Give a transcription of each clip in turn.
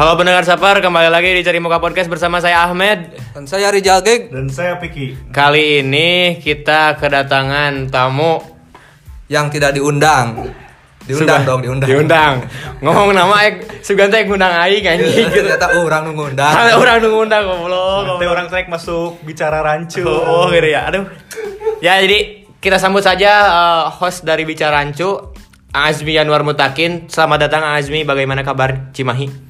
Halo pendengar Sapar, kembali lagi di Cari Muka Podcast bersama saya Ahmed. Dan saya Rijal Geg Dan saya Piki. Kali ini kita kedatangan tamu. yang tidak diundang. Diundang Sudah- dong, diundang. Diundang. Ngomong nama ek Suganta ek ngundang aing anjing. Ternyata orang nunggu undang. Ada orang nunggu undang goblok. Nanti orang trek masuk bicara rancu. Oh, oh gitu ya. Aduh. Ya jadi kita sambut saja eh, host dari Bicara Rancu, Azmi Yanwar Mutakin. Selamat datang Azmi, bagaimana kabar Cimahi?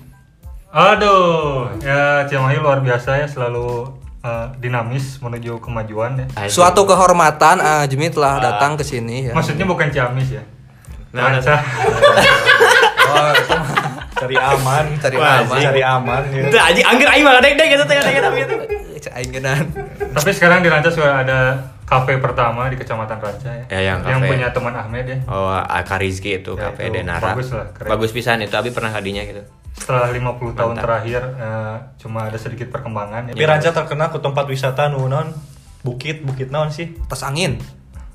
Aduh, ya Cimahi luar biasa ya selalu eh, dinamis menuju kemajuan ya. Suatu kehormatan Ajmi telah datang ke sini ya. Maksudnya bukan Ciamis ya. Nah, Ranca. Oh, itu Cari aman. Cari Wah, aman. Cari aman. Ya. Itu anjing angger aing mah dek dek gitu teh gitu. Cek aing. Tapi sekarang di Ranca sudah ada kafe pertama di Kecamatan Ranca ya. Ya, yang kafe. punya teman Ahmed ya. Oh, Aka Rizky itu Ya, Cafe itu Denara. bagus lah, keren. Bagus pisan itu, Abi pernah hadinya gitu. Setelah 50 tahun Mantap. terakhir eh, cuma ada sedikit perkembangan Tapi ya. Ranca terkenal ke tempat wisata nu naon? Bukit, bukit naon sih? Tas angin.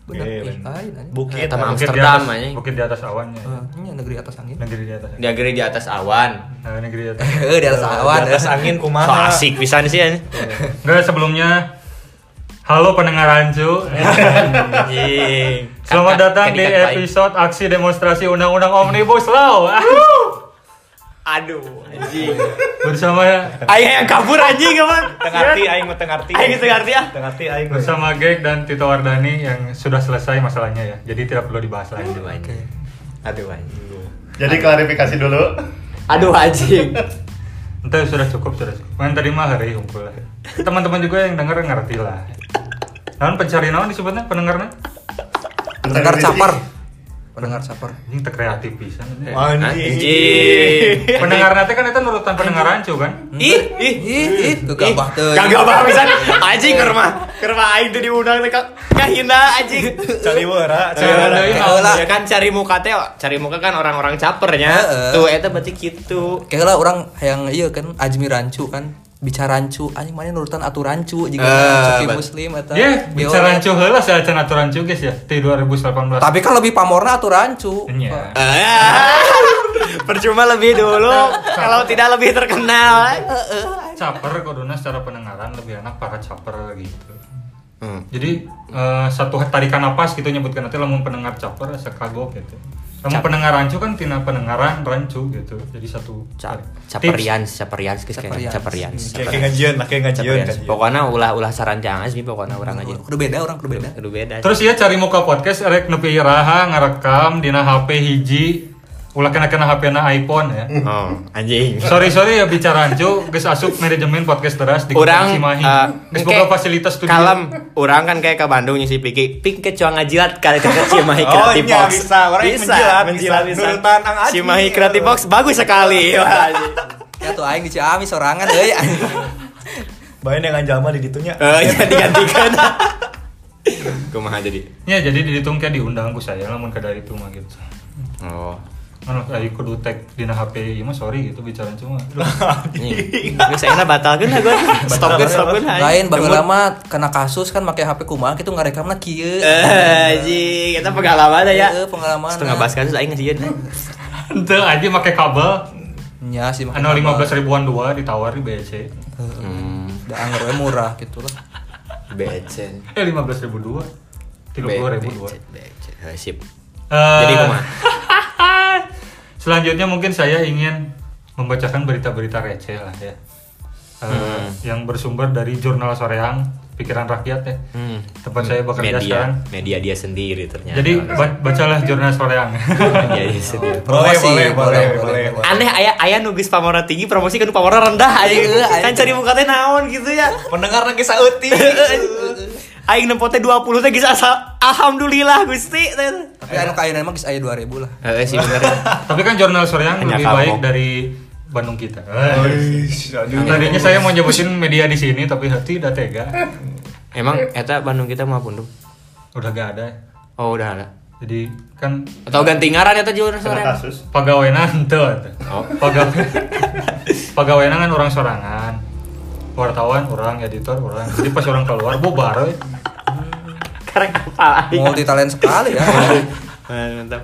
Bener. Iya, bener. lain aja. Bukit. Sama Bukit di Amsterdam, atas, anjing. bukit di atas awannya. Eh, Ini negeri atas angin. Negeri di atas. Diageri di atas awan. Nah, negeri di atas. Eh, di atas awan. Di atas angin So kumaha? asik pisan sih anjing. Enggak sebelumnya Halo pendengar Rancu. Anjing. Selamat datang di episode aksi demonstrasi Undang-Undang Omnibus Law. Aduh, anjing. Bersama Aing yang kabur anjing apa? Tengarti aing mah tengarti. Aing ngerti ah. Tengarti aing. bersama Gek dan Tito Wardani yang sudah selesai masalahnya ya. Jadi tidak perlu dibahas lagi. Aduh anjing. Aduh anjing. Jadi klarifikasi dulu. Aduh anjing. Entah sudah cukup sudah cukup. Main tadi mah hari lah. Teman-teman juga yang denger ngerti lah. Naon pencari naon disebutnya pendengarnya? Pendengar caper. Pendengar caper. Ini teu kreatif pisan. Anjing. Pendengar nanti kan itu nurutan pendengar rancu kan? Ih, ih. Ih, ih, gegabah teh. Gak gak pisan. Anjing ke rumah. Ke rumah aing tuh diundang teh ka kahina anjing. Cari wara, cari wara. Ya kan cari muka teh, cari muka kan orang-orang capernya. Heeh. Tuh eta berarti gitu. Kayak lah orang yang iya kan Ajmi Rancu kan bicara rancu anjing mana nurutan aturan rancu jika Eh, rancu bet- muslim atau Ya, bicara rancu heula saecan aturan rancu guys ya. Di 2018. tapi kan lebih pamorna aturan rancu Nya. Eh, Percuma lebih dulu kalau tidak lebih terkenal. caper kodona secara pendengaran lebih enak para caper gitu. Hmm. Jadi eh, satu tarikan napas gitu nyebutkan nanti lamun pendengar caper asa kagok gitu. Lamun Cap- pendengar rancu kan tina pendengaran rancu gitu. Jadi satu Cap, tips. caperian, caperian, geus kayaknya caperian. Kayak kayak ngajian lah, kayak ngajian. Caperian. Pokoknya ulah ulah saranjang asmi pokoknya orang aja. kudu beda orang kudu beda Aduh beda. Terus ya cari muka podcast erek nepi raha ngarekam dina HP hiji ulah kena kena HP na iPhone ya. Oh, anjing. Sorry sorry ya bicara rancu geus asup manajemen podcast teras di Orang Kota Cimahi. eh, Geus engke boga fasilitas studio. Kalem, orang kan kayak ke Bandung nyisi Piki, Pink ke cua ngajilat kali ke Cimahi Oh, Creative iya, Box. bisa. Orang yang menjilat, menjilat bisa. bisa. Nurutan Ang Ajmi. Cimahi Creative Box bagus sekali. Wah, anjing. ya tuh aing di Ciamis sorangan euy Bae yang anjalma di ditunya. Eh, jadi gantikan. Kumaha jadi? Ya jadi dihitung kayak diundang ku saya lamun ke dari itu mah gitu. Oh. Anu ayo kudu tag dina HP ieu mah sorry gitu bicara cuma. Ini saya batalkan lah gue. Stop kan, stop lain baheula lama kena kasus kan make HP kumaha kitu ngarekamna kieu Eh, anjing, kita pengalaman ya. Heeh, pengalaman Setengah bahas kasus aing ngasihin. Ente aja make kabel nya sih make anu kabel. 15 ribuan dua ditawar di BC. Hmm, da anger murah gitu lah becen. Eh 15 ribu dua. 30 ribu dua. Becen. Eh, Sip. Eh, Jadi kumaha? Selanjutnya mungkin saya ingin membacakan berita-berita receh lah ya. Eh, Hmm. Yang bersumber dari jurnal Soreang, pikiran rakyat ya. Hmm. Tempat saya bekerja media, sekarang. media dia sendiri ternyata. Jadi ba- bacalah jurnal Soreang. media dia sendiri. Boleh, Promosi, boleh, boleh, boleh, boleh. Aneh ayah ayah nugis pamora tinggi promosi kan pamora rendah aja Iya, kan cari muka teh naon gitu ya Pendengar lagi sauti. aing nempo teh 20 teh geus asa alhamdulillah Gusti teh tapi anu kain mah geus aya 2000 lah heeh sih bener Tapi kan jurnal Soreang lebih baik dari Bandung kita. Aduh. Tadinya saya mau nyebutin media di sini tapi hati udah tega. emang eta Bandung kita mah pundung Udah gak ada. oh udah ada Jadi kan atau ganti ngaran eta jurnal Kena sore kasus. pegawainya ente Oh. Pegawainya kan orang sorangan wartawan orang editor orang jadi pas orang keluar bubar we. karek apa aing multi talent sekali ya mantap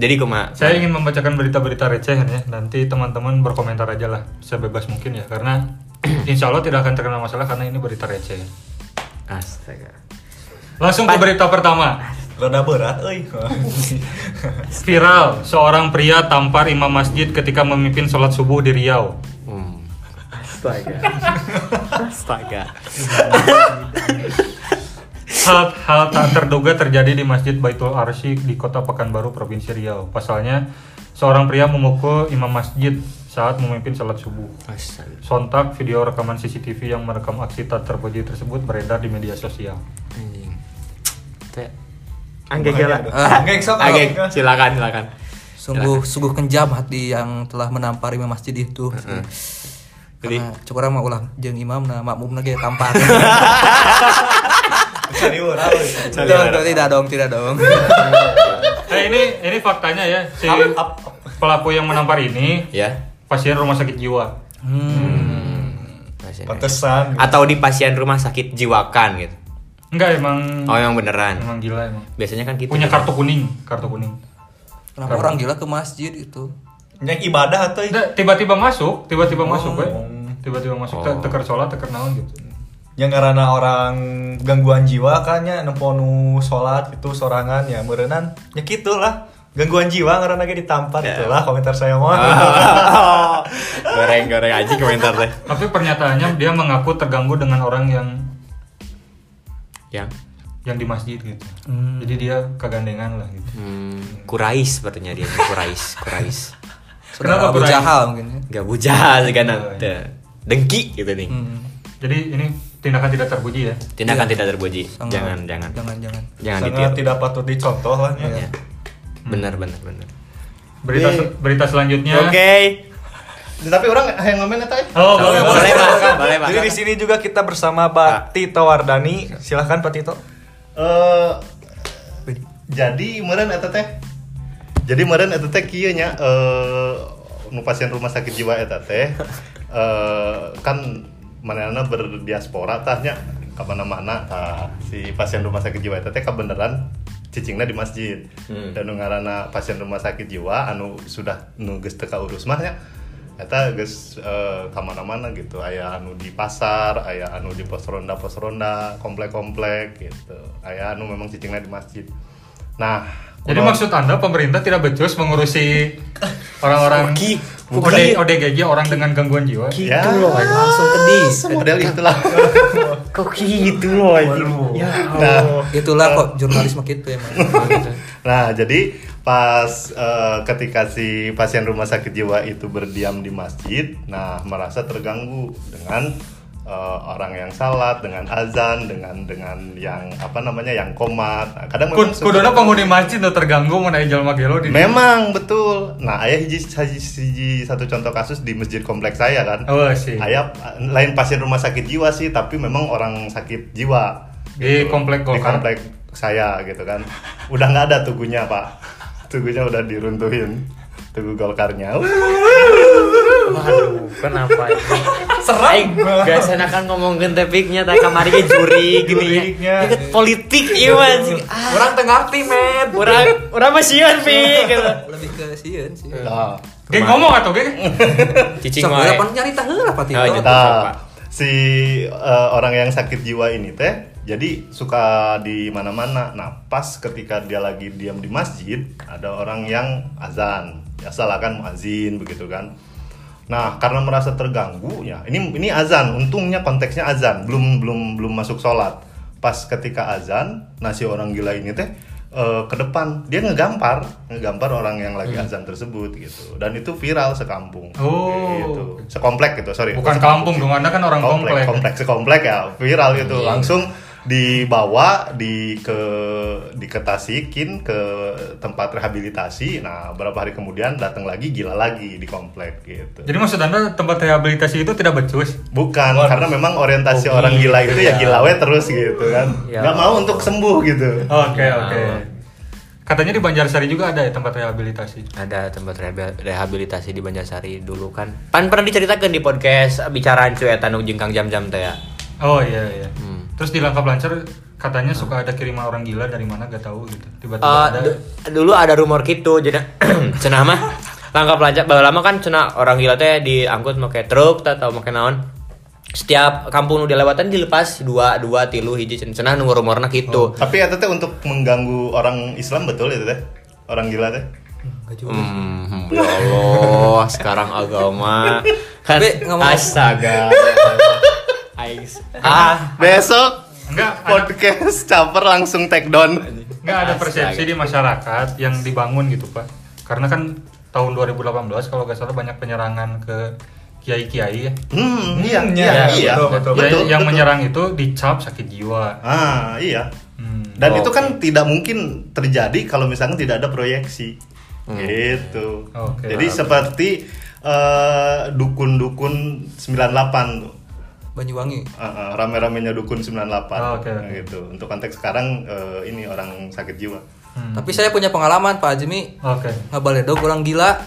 Jadi kumaha? Saya ingin membacakan berita-berita receh ya. Nanti teman-teman berkomentar aja lah, sebebas mungkin ya. Karena insya Allah tidak akan terkena masalah karena ini berita receh. Astaga. Langsung ke berita pertama. Rada berat, euy. Viral, seorang pria tampar imam masjid ketika memimpin sholat subuh di Riau. Astaga. Astaga. Hal, hal tak terduga terjadi di Masjid Baitul Arsy di Kota Pekanbaru, Provinsi Riau. Pasalnya, seorang pria memukul imam masjid saat memimpin sholat subuh. Sontak video rekaman CCTV yang merekam aksi tak terpuji tersebut beredar di media sosial. Anjing. Teh. Angge gila. Anggeng sok. Angge, silakan silakan. Sungguh sungguh kejam hati yang telah menampar imam masjid itu. Jadi Karena cukup orang mau ulang jeung imam na makmum lagi tampar. Cari urang. euy. Tidak, tidak dong, tidak dong. Eh ini ini faktanya ya si pelaku yang menampar ini ya. pasien rumah sakit jiwa. Hmm. Pasien. Pantesan. Atau di pasien rumah sakit jiwakan gitu. Enggak emang Oh, yang beneran. emang gila emang. Biasanya kan gitu. Punya kartu kuning, kartu kuning. Kenapa orang gila ke masjid itu? Yang ibadah atau tiba-tiba masuk, tiba-tiba masuk, we. Oh. Tiba-tiba masuk, Oh. te- teker sholat, teker naon gitu. yang karena orang gangguan jiwa kayaknya nemponu sholat itu sorangan ya merenan ya gitulah gangguan jiwa karena lagi ditampar Ya. itulah komentar saya mau goreng goreng aja komentar teh. Tapi pernyataannya dia mengaku terganggu dengan orang yang Yang yang di masjid gitu. Jadi dia kegandengan lah gitu. hmm, kurais sepertinya dia kurais kurais Kenapa Abu? Jahal mungkin ya. gak bujal kan Oh, iya. dengki gitu nih Hmm. Jadi ini tindakan tidak terpuji ya. tindakan tidak terpuji Sangat- jangan jangan Jangan jangan. jangan sangat ditiru tidak patut dicontoh lah ya. Ya. benar benar benar Berita se- berita selanjutnya. oke Tapi orang yang ngomen eta eh. Oh, boleh boleh, boleh boleh. pak boleh pak Jadi di sini juga kita bersama Pak Tito Wardani. Silahkan Pak Tito. Eh, jadi meureun eta teh. Jadi meureun eta teh kieu nya eh nu pasien rumah sakit jiwa eta teh eh kan manehna berdiaspora tah nya ka mana-mana tah si pasien rumah sakit jiwa eta teh kabeneran cicingna di masjid. Hmm. Dan nu ngaranna pasien rumah sakit jiwa anu sudah nu geus teu kaurus mah nya eta geus eh, ka mana-mana gitu aya anu di pasar aya anu di pos ronda pos ronda komplek-komplek gitu aya anu memang cicingna di masjid nah Jadi kunaon- maksud Anda pemerintah tidak becus mengurusi orang-orang OD, ODGJ orang dengan gangguan jiwa? ya. Langsung ke dis. model itulah. Kok gitu loh ya nah. Itulah kok jurnalisme gitu emang. Nah, jadi pas eh, ketika si pasien rumah sakit jiwa itu berdiam di masjid, nah merasa terganggu dengan eh, orang yang salat, dengan azan, dengan dengan yang apa namanya yang komat. Nah, kadang memang Kud- Kuduna suka- penghuni masjid tuh terganggu mengenai jalma gelo di Memang betul. Nah, ayah hiji, hiji, hiji satu contoh kasus di masjid kompleks saya kan. Oh sih. Ayah lain pasien rumah sakit jiwa sih, tapi memang orang sakit jiwa. Di komplek Di komplek saya gitu kan. Udah nggak ada tugunya pak. Tugunya udah diruntuhin. Tugu Golkarnya. Waduh, kenapa itu? Serang. Gak enakan ngomongin topiknya, tak kamari ge juri gini ya. Ini kan politik iya anjing. Ah, Orang tengah ngerti, men. Orang orang mah sieun pi gitu. Lebih ke sieun sih. Nah, Geng ngomong atau geng? Cicing wae. apa nyari taheula Pak Tito. Gitu. Nah, Pak. si eh, orang yang sakit jiwa ini teh jadi suka di mana-mana. Nah, pas ketika dia lagi diam di masjid, ada orang yang azan. Biasalah kan muazin begitu kan. Nah, karena merasa terganggu ya. Ini ini azan, untungnya konteksnya azan, belum belum belum masuk sholat. Pas ketika azan, nah si orang gila ini teh eh, ke depan dia ngegampar, ngegampar orang yang lagi azan tersebut gitu. Dan itu viral sekampung. Oh. Gitu. Sekomplek gitu, sorry. Bukan kampung dong, Anda kan orang komplek. komplek sekomplek ya viral gitu langsung dibawa di ke diketasikin ke tempat rehabilitasi nah beberapa hari kemudian datang lagi gila lagi di komplek gitu Jadi maksud Anda tempat rehabilitasi itu tidak becus? bukan karena memang orientasi Oh, orang gitu gila itu ya ya. gila we terus gitu kan Ya. nggak mau untuk sembuh gitu Oke, Ya. oke. Katanya di Banjarsari juga ada ya tempat rehabilitasi. Ada tempat rehabil- rehabilitasi di Banjarsari dulu kan. Pan pernah diceritakan di podcast bicaraan cuy eta nu jeung Kang jam-jam teh ya. Oh iya iya. Hmm. Terus di Langkap Lancar katanya suka ada kiriman orang gila dari mana gak tahu gitu. Tiba-tiba Eh, ada. du- dulu ada rumor gitu jadi cenah mah langkah pelacak baru lama kan cenah orang gila teh diangkut pakai truk atau pakai naon setiap kampung nu dilewatan dilepas dua dua tilu hiji cenah cenah nu rumorna gitu Tapi eta teh untuk mengganggu orang Islam betul itu teh? Orang gila teh? Hmm, ya Allah, sekarang agama kan astaga. Aing ah, Besok Enggak, podcast caper langsung take down. enggak ada persepsi di masyarakat yang dibangun gitu, Pak. Karena kan tahun 2018 kalau nggak salah banyak penyerangan ke kiai-kiai ya. Hmm, iya, Hmm, iya, iya, iya. betul, betul. Ya, Betul, yang betul. menyerang itu dicap sakit jiwa. Ah, iya. Hmm. Dan Oh, itu kan tidak mungkin terjadi kalau misalnya tidak ada proyeksi. Gitu. Oke. Jadi seperti eh, dukun-dukun 98 tuh. Banyuwangi. Uh, uh, rame-ramenya dukun 98 Oh, oke. gitu. Untuk konteks sekarang eh, ini orang sakit jiwa. Hmm. Tapi saya punya pengalaman Pak Azmi Oke. ngabaledog orang gila.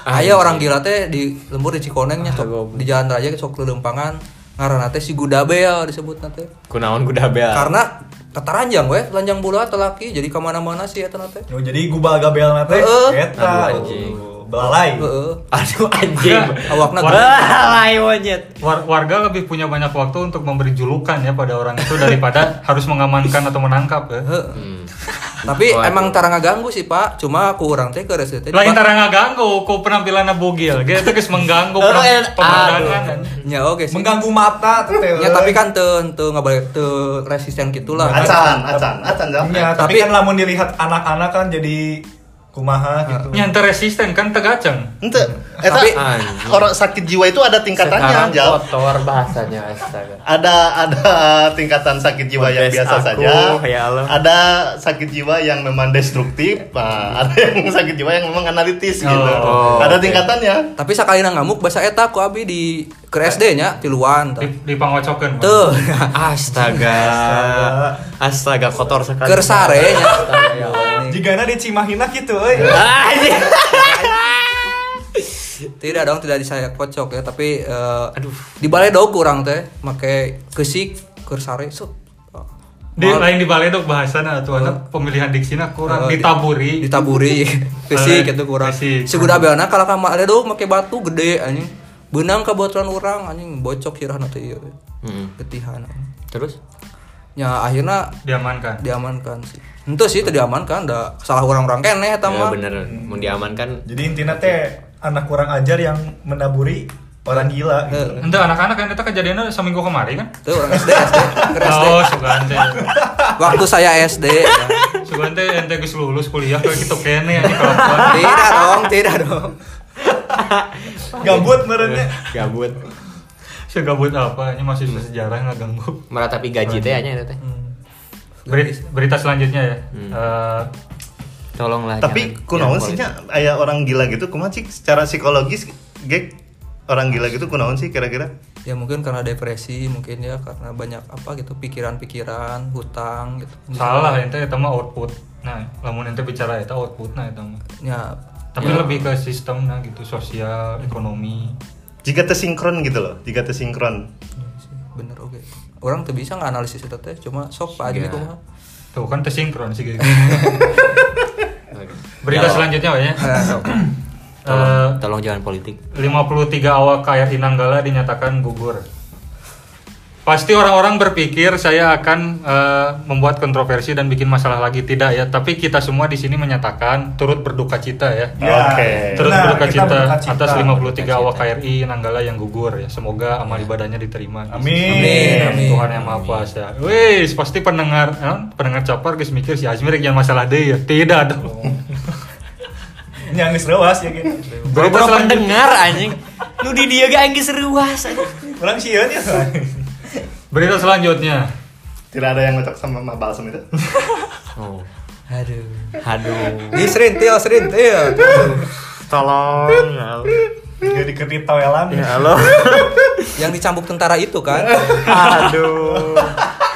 Aya orang gila teh di lembur di Cikonengnya sok di jalan raya sok lempangan ngaranna teh si Gudabel disebut teh. kunaon kuda bel. Karena kataranjang we, telanjang bulat laki jadi ke mana-mana sih eta teh. Oh, jadi gubal gabel nate eta anjing. Oh, belalai. Heeh. Aduh anjing. Awakna Balai monyet. War- warga lebih punya banyak waktu untuk memberi julukan ya pada orang itu daripada harus mengamankan atau menangkap ya. Heeh. Hmm. Tapi Waduh. emang tara ngaganggu sih Pak, cuma aku orang teh ke resi teh. Lain tara ngaganggu, ku penampilannya bugil, gitu geus mengganggu Oh, eh, pemandangan. Ya oke sih. Mengganggu mata tuh teh. Ya tapi kan teu teu ngabalik teu resisten gitulah. Acan, acan, acan, tapi, Tapi- kan lamun dilihat anak-anak kan jadi kumaha gitu. Yang resisten kan tegaceng. Ente, eta Tapi- orang sakit jiwa itu ada tingkatannya, Sekarang Jal. kotor bahasanya astaga. Ada ada tingkatan sakit jiwa yang Podcast biasa aku, saja. ya Allah. Ada sakit jiwa yang memang destruktif. Nah, ada yang sakit jiwa yang memang analitis gitu. Oh, ada oke. tingkatannya. Tapi sekali ngamuk bahasa eta ku abi di ke SD nya tiluan tah. Di, dipangocokeun. Bang. Teu. Astaga. Astaga kotor sekali. Keur sare nya. Astaga ya Jigana di Cimahina gitu euy. Ah, anjing. Tidak dong, tidak saya kocok ya, tapi eh, aduh, di balai dog kurang teh make kesik keur sare set. Di lain di baledog bahasana atuh anak pemilihan diksina kurang Eh, ditaburi. ditaburi kesik Eh, itu kurang. Si gudabelna kalau ka balai dog make batu gede anjing. Benang ka botolan urang anjing bocok sirahna teh ieu. Hmm. Ketihan. Terus? Ya akhirnya diamankan. diamankan sih. Itu sih teu diamankan, da salah orang-orang keneh eta Ya mah. bener, mau diamankan Jadi intinya teh anak kurang ajar yang menaburi orang gila gitu. Ente anak-anak kan itu kejadiannya seminggu kemarin kan? Itu orang SD, SD, SD. Oh, sugan teh. Waktu saya SD. ya. Sugan teh ente geus lulus kuliah kayak gitu kene kelakuan. Tidak dong, tidak dong. Gabut merenya. gabut. Segabut apa? Ini masih sejarah nggak ganggu. Meratapi gaji teh anya eta teh. Berita, berita selanjutnya ya. Hmm. Eh, Tolonglah. Tapi jangan- kunaon jangan sih politik. nya aya orang gila gitu kumaha sih secara psikologis gek orang gila gitu kunaon sih kira-kira? Ya mungkin karena depresi, mungkin ya karena banyak apa gitu pikiran-pikiran, hutang gitu. salah ente eta mah output. Nah, lamun ente bicara eta output nah eta mah. Ya, Tapi ya, lebih ke sistem nah gitu, sosial, ekonomi. Jika tersinkron gitu loh, jika tersinkron. bener oke. Orang tuh bisa nggak analisis itu teh, cuma sok pak aja Iya. kumaha. Tuh kan tersinkron sih gitu. Oke. Berita Ya, selanjutnya ya. Eh. Tolong, Eh, tolong jangan politik. 53 awak KRI Nanggala dinyatakan gugur. Pasti orang-orang berpikir saya akan eh, membuat kontroversi dan bikin masalah lagi tidak ya, tapi kita semua di sini menyatakan turut berduka cita ya. Ya, Oke. Turut benar, berduka cita berduka cita. atas 53 awak KRI Nanggala yang gugur ya. Semoga amal ibadahnya diterima. Amin. Amin, amin. Tuhan yang Maha Kuasa. Wis, pasti pendengar eh, pendengar capar guys mikir si Azmir yang masalah deh ya. Tidak dong. Yang geus reuas ya gitu. Bro selanjutnya. pendengar anjing. Nu di dia gak geus reuas anjing. Orang sieun ya. Berita selanjutnya. Tidak ada yang cocok sama Mbak Balsam itu. Oh. Aduh. Aduh. Ini serintil, serintil. Tolong. ya. Jadi kedip tawelan. Ya Allah. Yang dicambuk tentara itu kan. Aduh.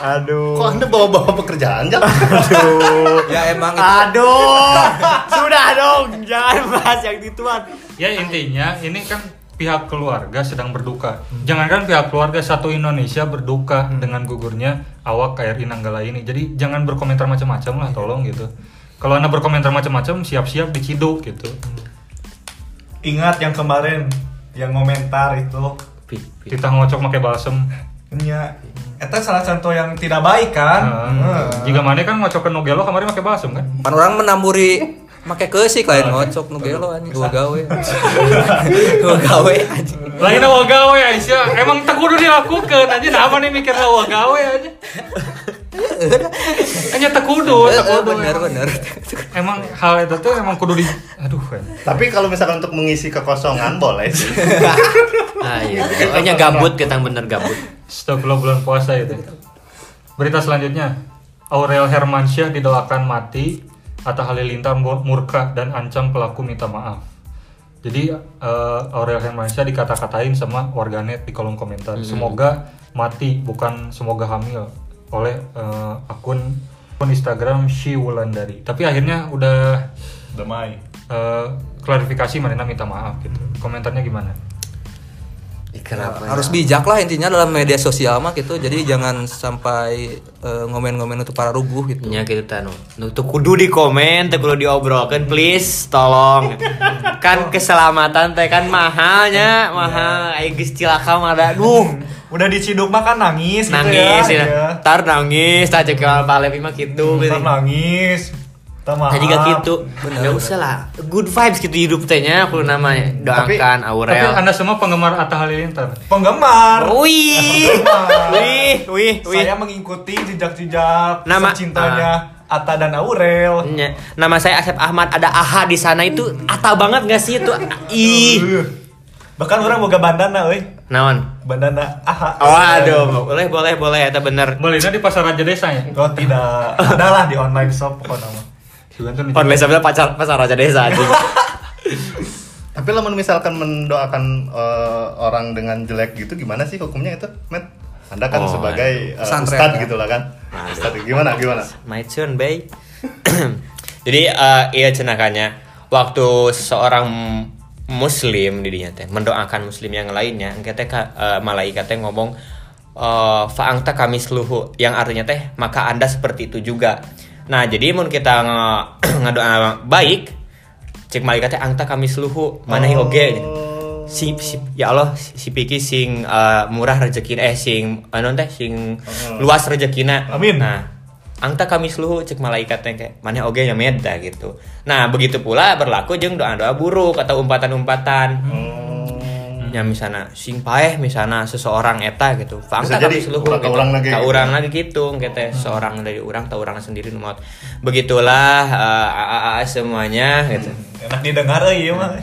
Aduh. Kok Anda bawa-bawa pekerjaan, Jal? Aduh. ya emang itu. Aduh. Sudah dong, jangan bahas yang gituan. Ya intinya ini kan pihak keluarga sedang berduka. Jangankan pihak keluarga satu Indonesia berduka dengan gugurnya awak KRI Nanggala ini. Jadi jangan berkomentar macam-macam lah, tolong gitu. Kalau anda berkomentar macam-macam, siap-siap diciduk gitu. Ingat yang kemarin yang komentar itu. Kita ngocok pakai balsem. nya eta salah contoh yang tidak baik kan Nah, Heeh. Jika mana kan ngocok ke Nugelo kemarin pakai balsem kan? Pan orang menamburi make keusik lain ngocok nu gelo anjing gua gawe. Gua gawe anjing. Lain awa gawe Aisyah, emang tak kudu dilakukan aja nama nih mikir awa gawe aja. Hanya tak kudu, tak Eh, kudu. Bener emang. bener. Emang hal itu tuh emang kudu di aduh. Tapi kalau misalkan untuk mengisi kekosongan boleh sih. Ah iya. Pokoknya gabut kita bener gabut. Setelah bulan puasa itu. Berita selanjutnya, Aurel Hermansyah didoakan mati, Atta Halilintar mur- murka dan ancam pelaku minta maaf. Jadi eh, Aurel Hermansyah dikata-katain sama warganet di kolom komentar. Semoga mati, bukan semoga hamil oleh eh, akun akun Instagram Shi Wulandari. Tapi akhirnya udah damai eh, klarifikasi mana minta maaf gitu. Komentarnya gimana? Kenapa? Harus bijak lah intinya dalam media sosial mah gitu. Jadi jangan sampai eh, ngomen-ngomen untuk para rubuh gitu. nya gitu tanu. Nu tuh kudu di komen teh kudu diobrolkan please tolong. Kan keselamatan teh kan mahalnya mahal. Ayo geus cilaka ada duh. Udah diciduk mah kan nangis, nangis gitu ya, ya tar nangis tak cek palepi mah gitu gitu nangis Kita maaf. Nah juga gitu. Nggak usah lah Good vibes gitu hidup tehnya Aku namanya. Doakan Tapi Aurel anda semua penggemar Atta Halilintar. Penggemar. Wih. Wih Wih Wih. Saya mengikuti jejak-jejak Nama- cintanya Atta dan Aurel. Nya, Nama saya Asep Ahmad. Ada AHA di sana. Itu Ata banget gak sih itu? Ih. Uh. Bahkan orang boga bandana, euy. Naon? Bandana aha. Oh aduh Boleh boleh boleh. Itu bener. Belinya di pasar Raja Desa ya. Oh tidak, adalah di online shop pokoknya tuh nih. Online sebelah pacar pasar Raja Desa anjing. Tapi lah misalkan mendoakan eh, orang dengan jelek gitu gimana sih hukumnya itu, Matt? Anda kan Oh, sebagai eh, pesantren, ustadz ya. gitu lah kan. Ustadz gimana gimana? My turn, bay. Jadi eh, iya cenakannya waktu seorang muslim dirinya teh mendoakan muslim yang lainnya, engke teh eh, malaikat teh ngomong eh, faangta kami seluhu yang artinya teh maka Anda seperti itu juga. Nah, jadi mun kita nge- ngadoa baik cek malaikat teh angta kami seluhu mana Oh. oge? Si, si ya Allah si, si Piki sing eh, murah rezeki eh sing anu teh sing luas rezekina. Amin. nah angta kami seluruh cek malaikat yang kayak mana oge nya meda gitu. Nah begitu pula berlaku jeung doa doa buruk atau umpatan umpatan Hmm. ya misalnya sing paeh misalnya seseorang eta gitu Angta jadi seluruh ka urang lagi gitu. urang lagi gitu kita seorang dari orang atau orang sendiri numot begitulah eh, aa semuanya gitu Enak didengar euy ieu mah.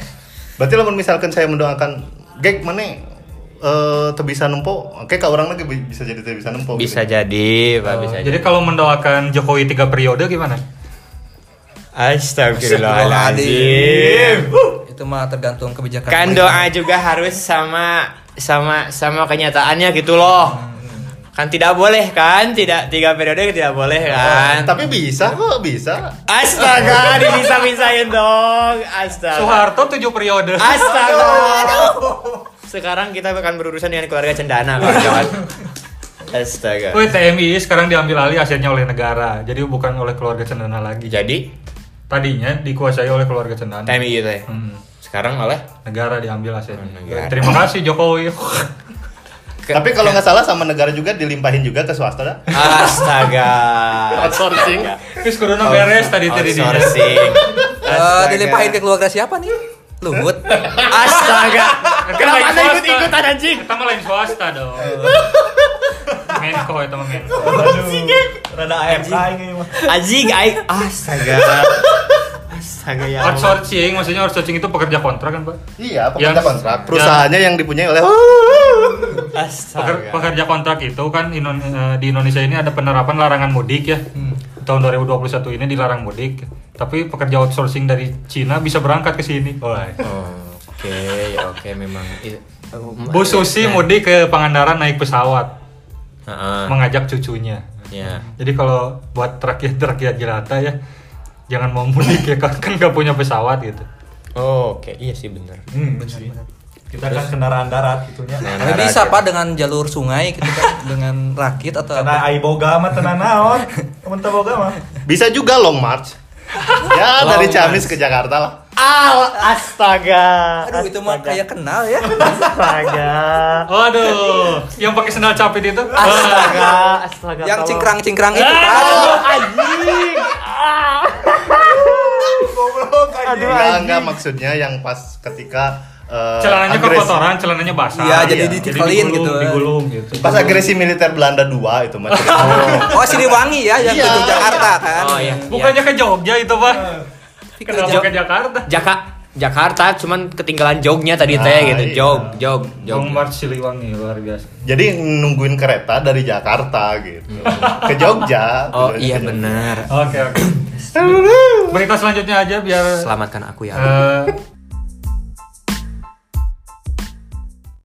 Berarti lah misalkan saya mendoakan gek mana eh teu bisa nempo, oke ka orang lagi bi- bisa jadi teu bisa nempo. bisa gitu. jadi pak bisa Jadi kalau mendoakan Jokowi tiga periode gimana? Astagfirullahaladzim Itu mah tergantung kebijakan. kan pemerintah. doa juga harus sama sama sama kenyataannya gitu loh. Kan tidak boleh kan? Tidak tiga periode tidak boleh kan? Tapi bisa kok, bisa. astaga bisa bisain dong. Astaga. Soeharto tujuh periode. astaga. Sekarang kita akan berurusan dengan keluarga cendana kawan-kawan. Astaga. Wih TMI sekarang diambil alih asetnya oleh negara, jadi bukan oleh keluarga Cendana lagi. jadi Tadinya dikuasai oleh keluarga Cendana. TMI itu ya Hmm. sekarang oleh Negara diambil asetnya. Oh, negara. Terima kasih Jokowi. Ke- Tapi kalau nggak salah sama negara juga dilimpahin juga ke swasta dah. astaga Outsourcing. Terus kudu beres tadi tadi dia. outsourcing Eh, Astaga. dilimpahin ke keluarga siapa nih? Luhut. Astaga. Kenapa anda ikut-ikutan anjing? Kita mah lain swasta dong. Menko itu mah Menko. Aduh. Rada AFK ini mah. Anjing aing astaga. Astaga ya. Outsourcing, maksudnya outsourcing itu pekerja kontrak kan, Pak? Iya, pekerja Yang- kontrak. Perusahaannya yang dipunyai oleh Astaga. pekerja kontrak itu kan eh, di Indonesia ini ada penerapan larangan mudik ya. Tahun 2021 ini dilarang mudik. Tapi pekerja outsourcing dari Cina bisa berangkat ke sini. Oh, Oke, oke memang. i- Bu Susi mudik ke Pangandaran naik pesawat Heeh. mengajak cucunya. Ya. Jadi kalau buat rakyat-rakyat jelata ya jangan mau mudik ya kan kan nggak punya pesawat gitu. Oh, oke. Iya sih bener. Hmm, sih. Kita kan kendaraan darat gitunya. Tapi bisa pak dengan jalur sungai gitu kan dengan rakit atau Karena apa? ai boga mah tenan naon. Temen boga mah. Bisa juga long march. Ya dari Ciamis ke Jakarta lah. Ah, astaga. Aduh itu mah kayak kenal ya. Astaga. Waduh, yang pakai sendal capit itu. Astaga, astaga. Yang cingkrang-cingkrang itu kan. anjing. Ah. Goblok anjing. Enggak, enggak maksudnya yang pas ketika eh, Celananya agresi- kotoran, celananya basah. Iya, jadi iya. digulung, gitu. Digulung gitu. Pas agresi militer Belanda 2 itu mah. Oh Siliwangi ya yang Iya. ke Jakarta kan. Oh iya. Bukannya ke Jogja itu, Pak. Kenapa Jog- ke Jakarta? Jaka Jakarta cuman ketinggalan jognya tadi Nah, teh gitu. iya. Jog, jog, jog. March Siliwangi luar biasa. Jadi nungguin kereta dari Jakarta gitu. Ke Jogja. Oh iya benar. Oke, oke. Berita selanjutnya aja biar Selamatkan aku ya. eh,